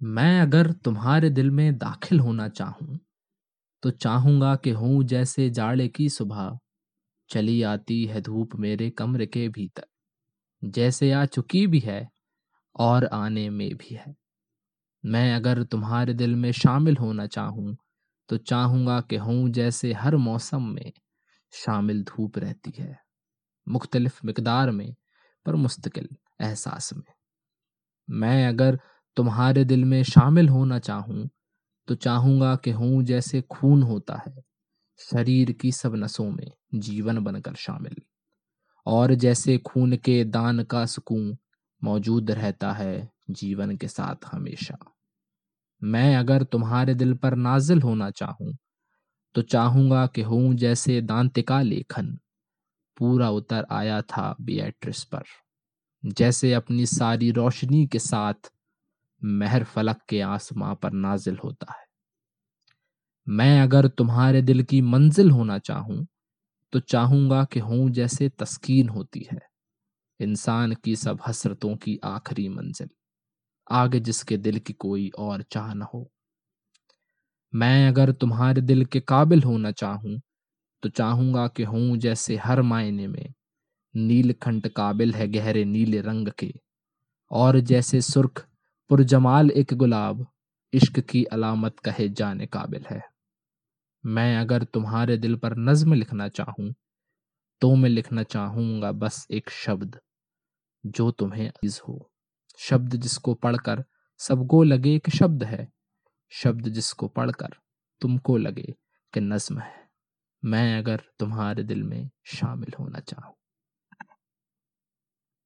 मैं अगर तुम्हारे दिल में दाखिल होना चाहूँ तो चाहूँगा कि हूँ जैसे जाड़े की सुबह चली आती है धूप मेरे कमरे के भीतर, जैसे आ चुकी भी है और आने में भी है। मैं अगर तुम्हारे दिल में शामिल होना चाहूँ तो चाहूँगा कि हूँ जैसे हर मौसम में शामिल धूप रहती है, मुख्तलिफ़ मकदार में पर मुस्तकिल एहसास में। मैं अगर तुम्हारे दिल में शामिल होना चाहूँ तो चाहूँगा कि हूँ जैसे खून होता है, शरीर की सब नसों में जीवन बनकर शामिल। और जैसे खून के दान का सुकून मौजूद रहता है जीवन के साथ हमेशा। मैं अगर तुम्हारे दिल पर नाजिल होना चाहूँ तो चाहूँगा कि हूँ जैसे दांतिका लेखन, पूरा उतर आया था बियट्रिस पर। जैसे अपनी सारी रोशनी के साथ महर फलक के आसमां पर नाजिल होता है। मैं अगर तुम्हारे दिल की मंजिल होना चाहूँ तो चाहूँगा कि हूँ जैसे तस्कीन होती है, इंसान की सब हसरतों की आखिरी मंजिल, आगे जिसके दिल की कोई और चाह न हो। मैं अगर तुम्हारे दिल के काबिल होना चाहूँ तो चाहूँगा कि हूँ जैसे हर मायने में नीलखंड काबिल है गहरे नीले रंग के, और जैसे सुर्ख पुरजमाल एक गुलाब इश्क की अलामत कहे जाने काबिल है। मैं अगर तुम्हारे दिल पर नज्म लिखना चाहूँ तो मैं लिखना चाहूँगा बस एक शब्द, जो तुम्हें अज़ीज़ हो। शब्द जिसको पढ़कर सबको लगे कि शब्द है, शब्द जिसको पढ़कर तुमको लगे कि नज्म है। मैं अगर तुम्हारे दिल में शामिल होना चाहूँ।